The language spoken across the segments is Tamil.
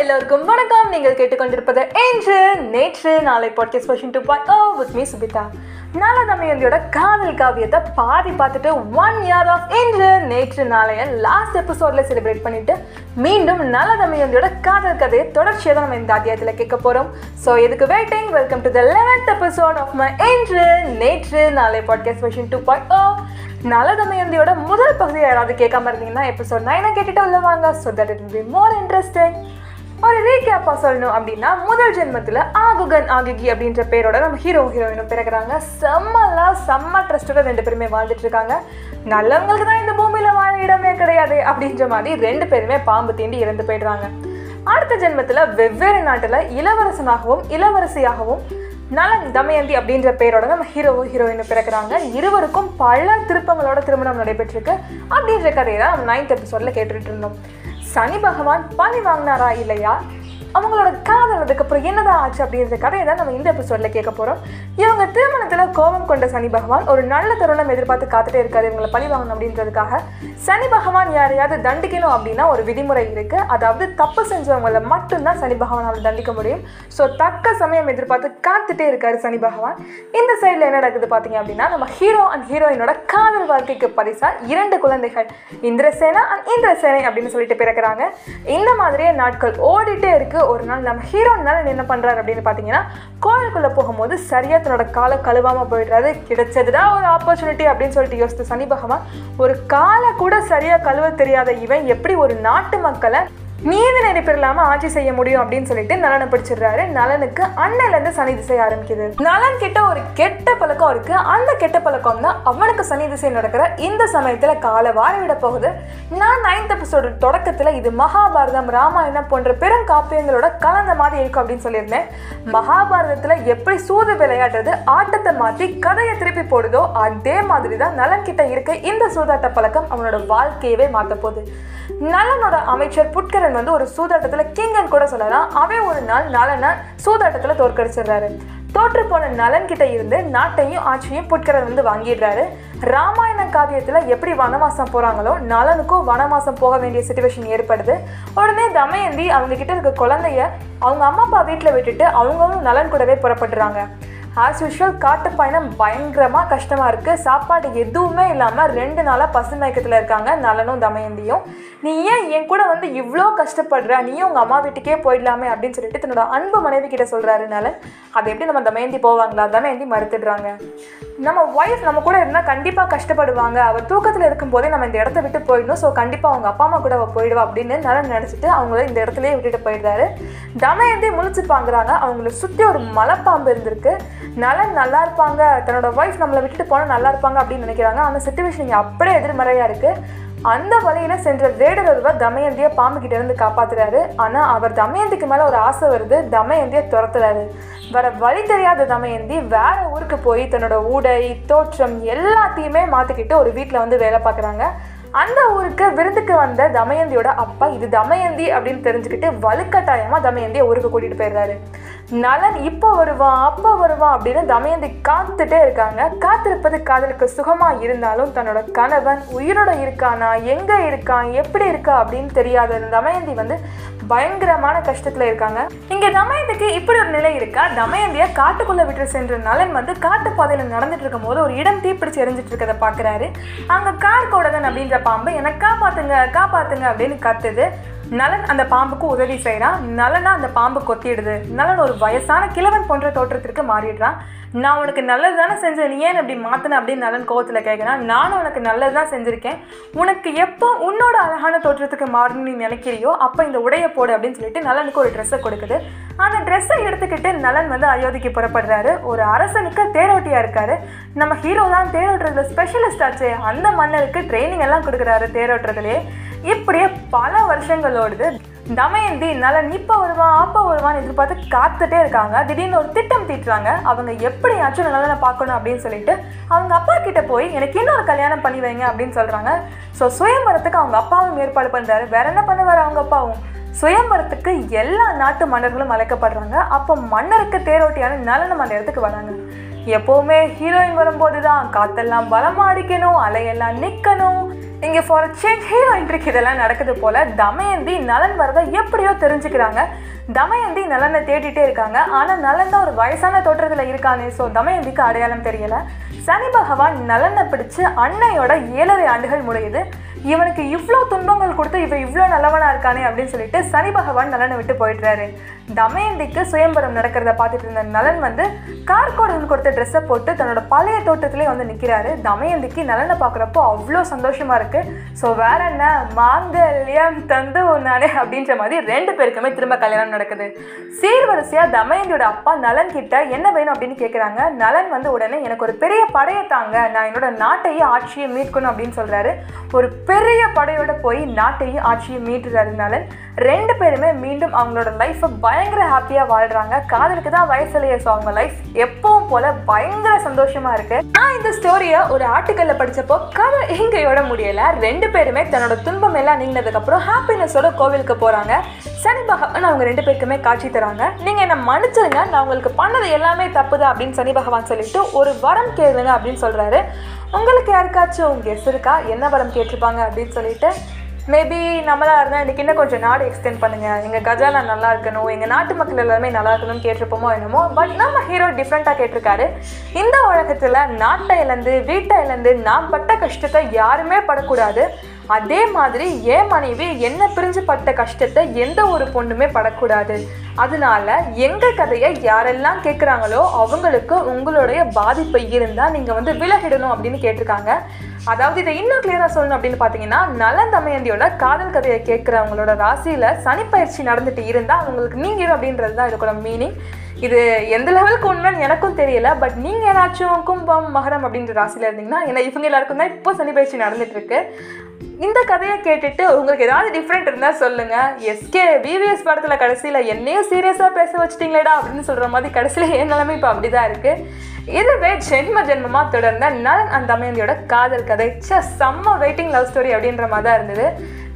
எல்லோருக்கும் வணக்கம். நீங்கள் கேட்டுக்கொண்டிருப்பது இன்று நேற்று நாளை podcast version two bye O with me Subitha. Nala தமையந்தியோட காதல் காவியத்தை பாதி பார்த்துட்டு ஒன் இயர் ஆஃப் இன்று நேற்று நாளைய லாஸ்ட் எபிசோட்ல செலிப்ரேட் பண்ணிட்டு மீண்டும் நல்ல தமையந்தியோட காதல் கதையை தொடர்ச்சியாக தான் நம்ம இந்த அத்தியாயத்தில் கேட்க போகிறோம் ஸோ இதுக்கு waiting welcome to the eleventh episode of my இன்று நேற்று நாளை பாட்காஸ்ட் வெர்ஷன் டூ பாய் ஓ நலதமயந்தியோட முதல் பகுதி யாராவது கேட்காம இருந்தீங்கன்னா எபிசோட் நைனை கேட்டுட்டு உள்ள வாங்க. So that it be more interesting ஒரு ரீகேப்பா சொல்லணும் அப்படின்னா முதல் ஜென்மத்தில் ஆகுகன் ஆகுகி அப்படின்ற பேரோட நம்ம ஹீரோ ஹீரோயினும் பிறகுறாங்க. செம்மலா செம்ம ட்ரஸ்டோட ரெண்டு பேருமே வாழ்ந்துட்டு இருக்காங்க. நல்லவங்களுக்கு தான் இந்த பூமியில் வாழ இடமே கிடையாது அப்படின்ற மாதிரி ரெண்டு பேருமே பாம்பு தீண்டி இறந்து போயிடுறாங்க. அடுத்த ஜென்மத்தில் வெவ்வேறு நாட்டில் இளவரசனாகவும் இளவரசியாகவும் நலன் தமயந்தி அப்படின்ற பேரோட நம்ம ஹீரோ ஹீரோயின் பிறக்கிறாங்க இருவருக்கும் பல திருப்பங்களோட திருமணம் நடைபெற்றிருக்கு. அப்படின்ற கதையை தான் நம்ம நைன்த் எபிசோடில் கேட்டுட்டு இருந்தோம். சனி பகவான் பழி வாங்கினாரா இல்லையா? அவங்களோட காதல் அதுக்கப்புறம் என்னதான் ஆச்சு அப்படின்ற கதையை தான் நம்ம இந்த எபிசோடில் கேட்க போறோம். இவங்க திருமணத்தில் கோபம் கொண்ட சனி பகவான் ஒரு நல்ல தருணம் எதிர்பார்த்து காத்துட்டே இருக்காரு. இவங்களை பழி வாங்கணும் அப்படின்றதுக்காக. சனி பகவான் யாரையாவது தண்டிக்கணும் அப்படின்னா ஒரு விதிமுறை இருக்குது அதாவது தப்பு செஞ்சவங்களை மட்டும்தான் சனி பகவானால் தண்டிக்க முடியும். ஸோ தக்க சமயம் எதிர்பார்த்து காத்துட்டே இருக்காரு சனி பகவான். இந்த சைடில் என்ன நடக்குது பார்த்தீங்க அப்படின்னா நம்ம ஹீரோ அண்ட் ஹீரோயினோட காதல் வாழ்க்கைக்கு பரிசா இரண்டு குழந்தைகள் இந்திரசேனா அண்ட் இந்திரசேனை அப்படின்னு சொல்லிட்டு பிறக்கிறாங்க. இந்த மாதிரியே நாட்கள் ஓடிட்டே இருக்கு. ஒரு நாள் நம்ம ஹீரோனால என்ன பண்றாரு அப்படின்னு பார்த்தீங்கன்னா கோயிலுக்குள்ள போகும்போது சரியா தன்னோட காலை கழுவாம போயிடுறாரு. கிடைச்சதுடா ஒரு ஆப்பர்ச்சுனிட்டி அப்படின்னு சொல்லிட்டு யோசித்த சனி பகவான் ஒரு காலை கூட சரியா கழுவ தெரியாத இவன் எப்படி ஒரு நாட்டு மக்களை நீதி நெறிப்பு இல்லாம ஆட்சி செய்ய முடியும் அப்படின்னு சொல்லிட்டு நலனை பிடிச்சிடுறாரு. நலனுக்கு அண்ணன்லேருந்து சனி திசை ஆரம்பிக்குது. நலன் கிட்ட ஒரு கெட்ட பழக்கம் இருக்கு. அந்த கெட்ட பழக்கம் தான் அவனுக்கு சனி திசை நடக்கிற இந்த சமயத்துல காலை வார விட போகுது. நான் நைன்த் எபிசோடு தொடக்கத்துல இது மகாபாரதம் ராமாயணம் போன்ற பெரும் காப்பியங்களோட கலந்த மாதிரி இருக்கும் அப்படின்னு சொல்லியிருந்தேன். மகாபாரதத்துல எப்படி சூது விளையாடுறது ஆட்டத்தை மாத்தி கதையை திருப்பி போடுதோ அதே மாதிரி தான் நலன் கிட்ட இருக்க இந்த சூதாட்ட பழக்கம் அவனோட வாழ்க்கையவே மாற்ற போகுது. நலனோட அமைச்சர் புட்கரன் வந்து ஒரு சூதாட்டத்தில் கிங்கன் கூட சொல்லலாம். அவன் ஒரு நாள் நலனை சூதாட்டத்தில் தோற்கடிச்சிடுறாரு. தோற்று போன நலன் கிட்ட இருந்து நாட்டையும் ஆட்சியும் புட்கரன் வந்து வாங்கிடுறாரு. ராமாயண காவியத்தில் எப்படி வனவாசம் போறாங்களோ நலனுக்கும் வனவாசம் போக வேண்டிய சுச்சுவேஷன் ஏற்படுது. உடனே தமயந்தி அவங்க கிட்ட இருக்க குழந்தைய அவங்க அம்மா அப்பா வீட்டில் விட்டுட்டு அவங்களும் நலன் கூடவே புறப்படுறாங்க. ஆஸ் யூஷுவல் காட்டு பயணம் பயங்கரமாக கஷ்டமாக இருக்குது சாப்பாடு எதுவுமே இல்லாமல் ரெண்டு நாளாக பசுமயக்கத்தில் இருக்காங்க. நலனும் தமயந்தியும். நீ ஏன் என் கூட வந்து இவ்வளோ கஷ்டப்படுற? நீயும் உங்கள் அம்மா வீட்டுக்கே போயிடலாமே அப்படின்னு சொல்லிட்டு தன்னோட அன்பு மனைவி கிட்ட சொல்கிறாரு நலன். அதை எப்படி நம்ம தமயந்தி போவாங்களா? தமயந்தி மறுத்துடுறாங்க. நம்ம ஒய்ஃப் நம்ம கூட இருந்தால் கண்டிப்பாக கஷ்டப்படுவாங்க. அவர் தூக்கத்தில் இருக்கும்போதே நம்ம இந்த இடத்த விட்டு போயிடணும். ஸோ கண்டிப்பாக அவங்க அப்பா அம்மா கூட அவள் போயிடுவா அப்படின்னு நலன் நினச்சிட்டு அவங்கள இந்த இடத்துலயே விட்டுட்டு போயிடுறாரு. தமயந்தி முழிச்சு பாங்குறாங்க அவங்கள சுற்றி ஒரு மலைப்பாம்பு இருந்திருக்கு. நலன் நல்லா இருப்பாங்க. தன்னோட ஒய்ஃப் நம்மளை விட்டுட்டு போனால் நல்லா இருப்பாங்க அப்படின்னு நினைக்கிறாங்க. அந்த சுச்சுவேஷன் இங்கே அப்படியே எதிர்மறையாக இருக்குது அந்த வழியில சென்ற வேடர் ஒருவர் தமயந்தியை பாம்பு கிட்ட இருந்து காப்பாத்துறாரு. ஆனா அவர் தமயந்திக்கு மேல ஒரு ஆசை வருது. தமயந்தியை துரத்துறாரு. வர வழி தெரியாத தமயந்தி வேற ஊருக்கு போய் தன்னோட உடை தோற்றம் எல்லாத்தையுமே மாத்திக்கிட்டு ஒரு வீட்டில் வந்து வேலை பார்க்குறாங்க. அந்த ஊருக்கு விருந்துக்கு வந்த தமயந்தியோட அப்பா இது தமயந்தி அப்படின்னு தெரிஞ்சுக்கிட்டு வலுக்கட்டாயமாக தமயந்தியை ஊருக்கு கூட்டிகிட்டு போயிடுறாரு. நலன் இப்போ வருவான் அப்போ வருவான் அப்படின்னு தமயந்தி காத்துட்டே இருக்காங்க. காத்திருப்பது காதலுக்கு சுகமாக இருந்தாலும் தன்னோட கணவன் உயிரோட இருக்கானா எங்கே இருக்கான் எப்படி இருக்கா அப்படின்னு தெரியாத தமயந்தி வந்து பயங்கரமான கஷ்டத்தில் இருக்காங்க. இங்கே தமயந்திக்கு இப்படி ஒரு நிலை இருக்கா? தமயந்தியை காட்டுக்குள்ளே விட்டு சென்ற நலன் வந்து காட்டு பாதையில் நடந்துட்டு இருக்கும் போது ஒரு இடம் தீப்பிடிச்சு எரிஞ்சிட்டு இருக்கதை பார்க்குறாரு. அங்கே கார் கோடகன் அப்படின்ற பாம்பு. என்னை காப்பாத்துங்க காப்பாத்துங்க அப்படின்னு கத்துது. நலன் அந்த பாம்புக்கு உதவி செய்கிறான் நலனா அந்த பாம்பு கொத்திடுது. நலன் ஒரு வயசான கிழவன் போன்ற தோற்றத்திற்கு மாறிடுறான் நான் உனக்கு நல்லது தானே செஞ்சேன். நீ ஏன் இப்படி மாற்றின அப்படின்னு நலன் கோவத்தில் கேட்குறான் நானும் உனக்கு நல்லது தான் செஞ்சுருக்கேன். உனக்கு எப்போ உன்னோட அழகான தோற்றத்துக்கு மாறணும்னு நீ நினைக்கிறியோ அப்போ இந்த உடையை போடு அப்படின்னு சொல்லிட்டு நலனுக்கு ஒரு ட்ரெஸ்ஸை கொடுக்குது. அந்த ட்ரெஸ்ஸை எடுத்துக்கிட்டு நலன் வந்து அயோத்திக்கு புறப்படுறாரு. ஒரு அரசனுக்கு தேரோட்டியாக இருக்காரு. நம்ம ஹீரோ தான் தேரோட்டுறதுல ஸ்பெஷலிஸ்ட் ஆச்சு. அந்த மன்னருக்கு ட்ரைனிங் எல்லாம் கொடுக்குறாரு தேரோட்டுறதுலேயே. இப்படியே பல வருஷங்களோடது தமயந்தி நலன் இப்போ வருவான் அப்போ வருவான்னு எதிர்பார்த்து காத்துட்டே இருக்காங்க. திடீர்னு ஒரு திட்டம் தீட்டுறாங்க. அவங்க எப்படியாச்சும் நலனை பார்க்கணும் அப்படின்னு சொல்லிட்டு அவங்க அப்பா கிட்ட போய் எனக்கு இன்னொரு கல்யாணம் பண்ணி வைங்க அப்படின்னு சொல்கிறாங்க ஸோ சுயம்பரத்துக்கு அவங்க அப்பாவும் ஏற்பாடு பண்ணுறாரு வேற என்ன பண்ணுவார் அவங்க அப்பாவும்? சுயம்பரத்துக்கு எல்லா நாட்டு மன்னர்களும் அழைக்கப்படுறாங்க. அப்போ மன்னருக்கு தேரோட்டியான நலனம் அந்த இடத்துக்கு வராங்க. எப்போவுமே ஹீரோயின் வரும்போது தான் காத்தெல்லாம் பலமா அடிக்கணும் அலையெல்லாம் நிற்கணும் இங்கே ஃபார் சேஞ்ச் ஹீரோ இன்ட்ரிக்கு இதெல்லாம் நடக்குது போல தமயந்தி நலன் வரதை எப்படியோ தெரிஞ்சுக்கிறாங்க. தமயந்தி நலனை தேடிட்டே இருக்காங்க. ஆனால் நலன் தான் ஒரு வயசான தோற்றத்தில் இருக்கானே ஸோ தமயந்திக்கு அடையாளம் தெரியல. சனி பகவான் நலனை பிடிச்சு அன்னையோட ஏழரை ஆண்டுகள் முடியுது. இவனுக்கு இவ்வளோ துன்பங்கள் கொடுத்து இவன் இவ்வளோ நல்லவனாக இருக்கானே அப்படின்னு சொல்லிட்டு சனி பகவான் நலனை விட்டு போயிடுறாரு. தமயந்திக்கு சுயம்பரம் நடக்கிறத பார்த்துட்டு இருந்த நலன் வந்து கார்கோடன் கொடுத்த ட்ரெஸ்ஸை போட்டு தன்னோட பழைய தோட்டத்திலே வந்து நிற்கிறாரு தமயந்திக்கு நலனை பார்க்குறப்போ அவ்வளோ சந்தோஷமாக இருக்குது ஸோ வேற என்ன? மாங்கல்யம் தந்து நானே அப்படின்ற மாதிரி ரெண்டு பேருக்குமே திரும்ப கல்யாணம் நடக்குது. சீர்வரிசையாக தமயந்தியோட அப்பா நலன் கிட்ட என்ன வேணும் அப்படின்னு கேட்குறாங்க நலன் வந்து உடனே எனக்கு ஒரு பெரிய படையை தாங்க. நான் என்னோட நாட்டையும் ஆட்சியை மீட்கணும் அப்படின்னு சொல்கிறாரு ஒரு பெரிய படையோட போய் நாட்டையும் ஆட்சியை மீட்டுறாரு நலன். ரெண்டு பேருமே மீண்டும் அவங்களோட லைஃப்பை பயங்கர ஹாப்பியாக வாழ்கிறாங்க காதலுக்கு தான் வயசு இல்லையே ஸோ அவங்க லைஃப் எப்பவும் போல பயங்கர சந்தோஷமாக இருக்கு. நான் இந்த ஸ்டோரியை ஒரு ஆர்டிக்கல்ல படிச்சப்போ கதை எங்கையோட முடியல. ரெண்டு பேருமே தன்னோட துன்பம் எல்லாம் நீங்கினதுக்கப்புறம் ஹாப்பினஸோட கோவிலுக்கு போகிறாங்க சனி பகவான் அவங்க ரெண்டு பேருக்குமே காட்சி தராங்க. நீங்கள் என்ன மன்னிச்சிருங்க நான் உங்களுக்கு பண்ணது எல்லாமே தப்புதான் அப்படின்னு சனி பகவான் சொல்லிட்டு ஒரு வரம் கேளுங்க அப்படின்னு சொல்கிறாரு உங்களுக்கு யாருக்காச்சும் கெஸ் இருக்கா? என்ன வரம் கேட்டிருப்பாங்க அப்படின்னு சொல்லிட்டு மேபி நம்மளாக இருந்தால் இன்றைக்கி இன்னும் கொஞ்சம் நாடு எக்ஸ்டெண்ட் பண்ணுங்கள் எங்கள் கஜானா நல்லா இருக்கணும். எங்கள் நாட்டு மக்கள் எல்லாருமே நல்லா இருக்கணும்னு கேட்டிருப்போமோ என்னமோ. பட் நம்ம ஹீரோ டிஃப்ரெண்ட்டாக கேட்டிருக்காரு. இந்த உலகத்தில் நாட்டை இழந்து வீட்டை இழந்து நான் பட்ட கஷ்டத்தை யாருமே படக்கூடாது. அதே மாதிரி என் மனைவி என்ன பிரிஞ்சு பட்ட கஷ்டத்தை எந்த ஒரு பொண்ணுமே படக்கூடாது. அதனால எங்கள் கதையை யாரெல்லாம் கேட்குறாங்களோ அவங்களுக்கு உங்களுடைய பாதிப்பு இருந்தால் நீங்கள் வந்து விலகிடணும் அப்படின்னு கேட்டிருக்காங்க. அதாவது இதை இன்னும் கிளியராக சொல்லணும் அப்படின்னு பார்த்தீங்கன்னா நலன் தமயந்தியோட காதல் கதையை கேட்குறவங்களோட ராசியில் சனிப்பயிற்சி நடந்துட்டு இருந்தால் அவங்களுக்கு நீங்கள் அப்படின்றது தான் இதுக்கூட மீனிங் இது எந்த லெவலுக்கு உண்மைன்னு எனக்கும் தெரியல பட் நீங்கள் ஏதாச்சும் கும்பம் மகரம் அப்படின்ற ராசியில் இருந்தீங்கன்னா ஏன்னா இவங்க எல்லாருக்கும் தான் இப்போ சனிப்பயிற்சி நடந்துட்டு இருக்கு இந்த கதையை கேட்டுட்டு உங்களுக்கு ஏதாவது டிஃப்ரெண்ட் இருந்தால் சொல்லுங்கள் எஸ்கே விவிஎஸ் படத்தில் கடைசியில் என்னையும் சீரியஸாக பேச வச்சிட்டிங்களேடா அப்படின்னு சொல்கிற மாதிரி கடைசியில் என் நிலைமை இப்போ அப்படி தான் இருக்குது இதுவே ஜென்ம ஜென்மமாக தொடர்ந்த நலன் அந்த அமைந்தியோட காதல் கதை. ச செம்ம வெயிட்டிங் லவ் ஸ்டோரி அப்படின்ற மாதிரி தான் இருந்தது.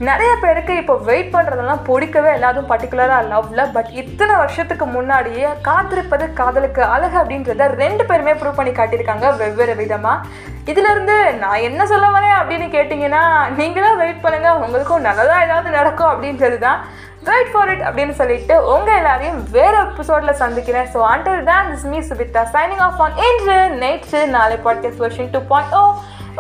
நிறைய பேருக்கு இப்போ வெயிட் பண்ணுறதெல்லாம் பிடிக்கவே எல்லாரும் பர்டிகுலராக லவ்ல பட் இத்தனை வருஷத்துக்கு முன்னாடியே காத்திருப்பது காதலுக்கு அழகு அப்படின்றத ரெண்டு பேருமே ப்ரூவ் பண்ணி காட்டியிருக்காங்க வெவ்வேறு விதமாக இதிலிருந்து நான் என்ன சொல்ல வரேன் அப்படின்னு கேட்டிங்கன்னா நீங்களும் வெயிட் பண்ணுங்கள் உங்களுக்கும் நல்லதாக ஏதாவது நடக்கும் அப்படின்றது தான். வெயிட் ஃபார் இட் அப்படின்னு சொல்லிட்டு உங்கள் எல்லாரையும் வேறு எபிசோடில் சந்திக்கிறேன். So until then is me Subitha signing off on இன்று நேற்று நாளை podcast version two point O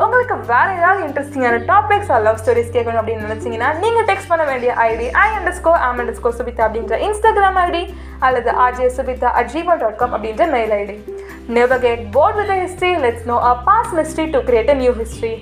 உங்களுக்கு வேற ஏதாவது இன்ட்ரெஸ்டிங்கான டாபிக்ஸ் ஆர் லவ் ஸ்டோரிஸ் கேட்கணும் அப்படின்னு நினச்சிங்கன்னா நீங்கள் டெக்ஸ்ட் பண்ண வேண்டிய ஐடி ஐ அண்டர் ஸ்கோ ஆம் அண்டர் ஸ்கோ சுபிதா அப்படின்ற இன்ஸ்டாகிராம் ஐடி அல்லது RJ Subitha at Gmail dot com அப்படின்ற mail ID never get bored with history let's know a past mystery to create a new history